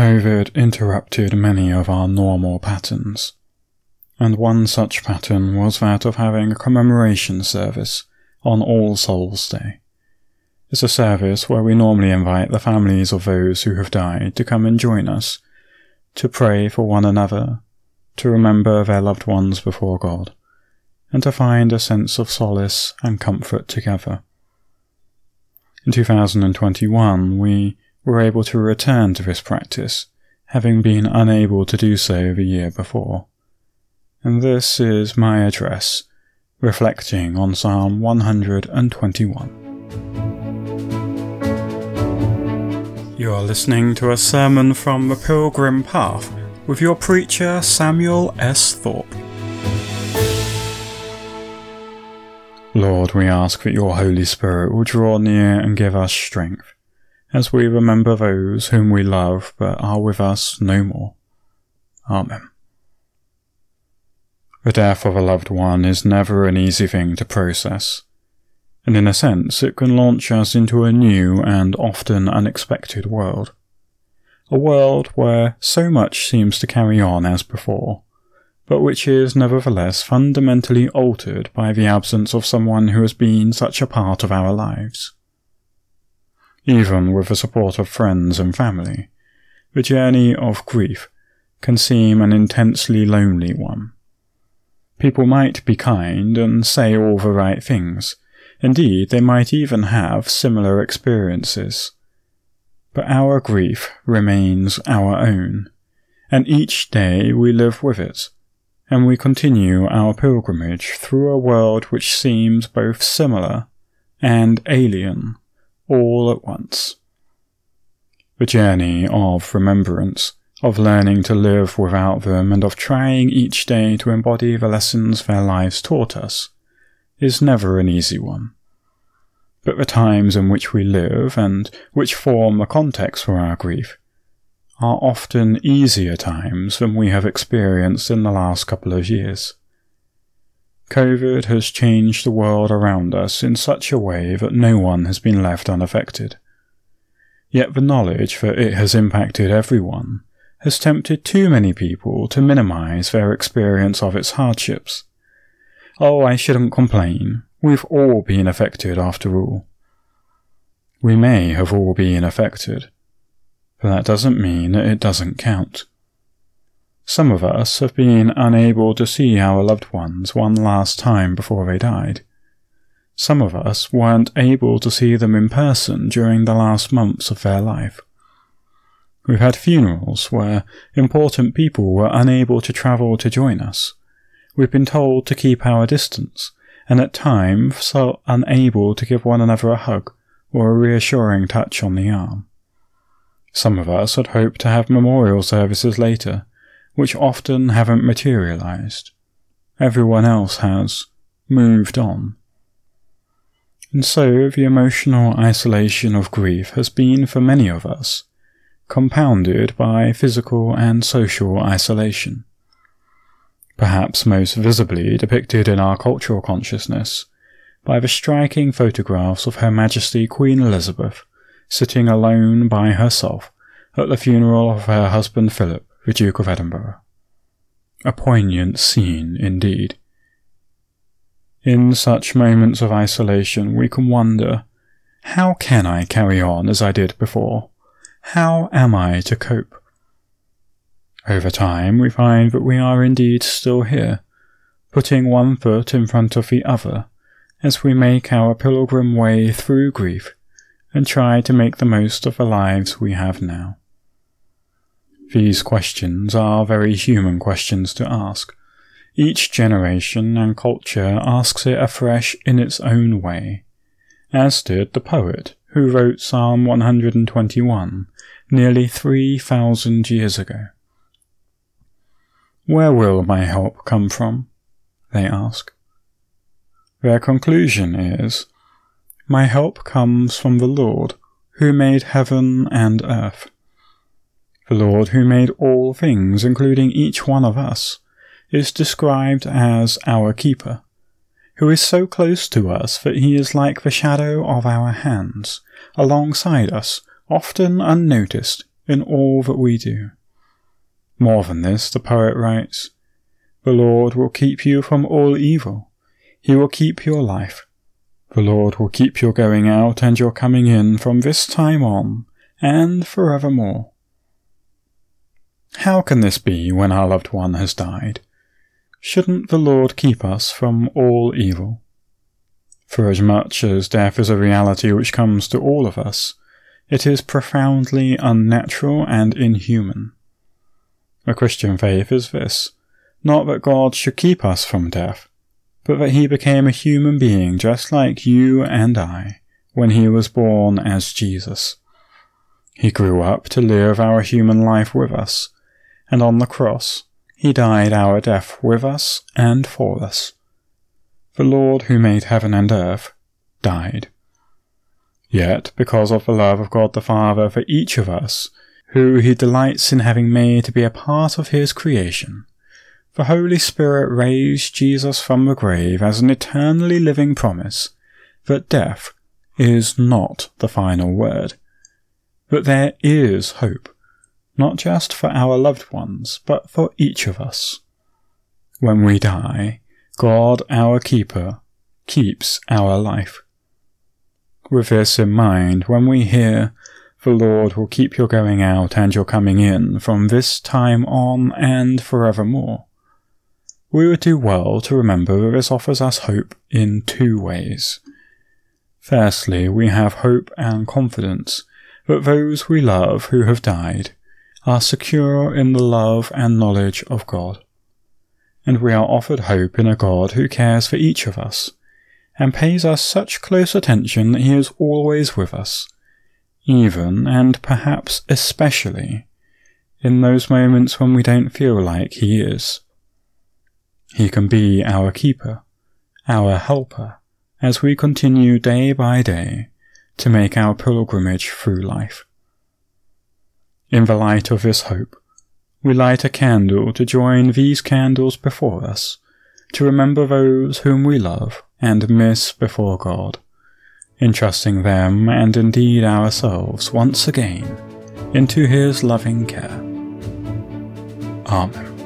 COVID interrupted many of our normal patterns, and one such pattern was that of having a commemoration service on All Souls Day. It's a service where we normally invite the families of those who have died to come and join us, to pray for one another, to remember their loved ones before God, and to find a sense of solace and comfort together. In 2021, we were able to return to this practice, having been unable to do so the year before. And this is my address, reflecting on Psalm 121. You are listening to a sermon from the Pilgrim Path with your preacher Samuel S. Thorpe. Lord, we ask that your Holy Spirit will draw near and give us strength, as we remember those whom we love but are with us no more. Amen. The death of a loved one is never an easy thing to process, and in a sense it can launch us into a new and often unexpected world. A world where so much seems to carry on as before, but which is nevertheless fundamentally altered by the absence of someone who has been such a part of our lives. Even with the support of friends and family, the journey of grief can seem an intensely lonely one. People might be kind and say all the right things. Indeed, they might even have similar experiences. But our grief remains our own, and each day we live with it and we continue our pilgrimage through a world which seems both similar and alien all at once. The journey of remembrance, of learning to live without them, and of trying each day to embody the lessons their lives taught us, is never an easy one. But the times in which we live, and which form the context for our grief, are often easier times than we have experienced in the last couple of years. COVID has changed the world around us in such a way that no one has been left unaffected. Yet the knowledge that it has impacted everyone has tempted too many people to minimize their experience of its hardships. Oh, I shouldn't complain. We've all been affected after all. We may have all been affected, but that doesn't mean it doesn't count. Some of us have been unable to see our loved ones one last time before they died. Some of us weren't able to see them in person during the last months of their life. We've had funerals where important people were unable to travel to join us. We've been told to keep our distance, and at times felt unable to give one another a hug or a reassuring touch on the arm. Some of us had hoped to have memorial services later, which often haven't materialized. Everyone else has moved on. And so the emotional isolation of grief has been for many of us, compounded by physical and social isolation. Perhaps most visibly depicted in our cultural consciousness by the striking photographs of Her Majesty Queen Elizabeth sitting alone by herself at the funeral of her husband Philip, the Duke of Edinburgh. A poignant scene indeed. In such moments of isolation, we can wonder how can I carry on as I did before? How am I to cope? Over time, we find that we are indeed still here, putting one foot in front of the other as we make our pilgrim way through grief and try to make the most of the lives we have now. These questions are very human questions to ask. Each generation and culture asks it afresh in its own way, as did the poet who wrote Psalm 121 nearly 3,000 years ago. Where will my help come from? They ask. Their conclusion is my help comes from the Lord, who made heaven and earth. The Lord, who made all things, including each one of us, is described as our keeper, who is so close to us that he is like the shadow of our hands, alongside us, often unnoticed, in all that we do. More than this, the poet writes, The Lord will keep you from all evil. He will keep your life. The Lord will keep your going out and your coming in from this time on and forevermore. How can this be when our loved one has died? Shouldn't the Lord keep us from all evil? For as much as death is a reality which comes to all of us, it is profoundly unnatural and inhuman. A Christian faith is this not that God should keep us from death, but that he became a human being just like you and I when he was born as Jesus. He grew up to live our human life with us, and on the cross he died our death with us and for us. The Lord who made heaven and earth died. Yet, because of the love of God the Father for each of us, who he delights in having made to be a part of his creation, the Holy Spirit raised Jesus from the grave as an eternally living promise that death is not the final word but there is hope, not just for our loved ones, but for each of us. When we die, God, our keeper, keeps our life. With this in mind, when we hear, The Lord will keep your going out and your coming in from this time on and forevermore, we would do well to remember that this offers us hope in two ways. Firstly, we have hope and confidence that those we love who have died are secure in the love and knowledge of God. And we are offered hope in a God who cares for each of us and pays us such close attention that he is always with us, even and perhaps especially in those moments when we don't feel like he is. He can be our keeper, our helper, as we continue day by day to make our pilgrimage through life. In the light of this hope, we light a candle to join these candles before us, to remember those whom we love and miss before God, entrusting them and indeed ourselves once again into His loving care. Amen.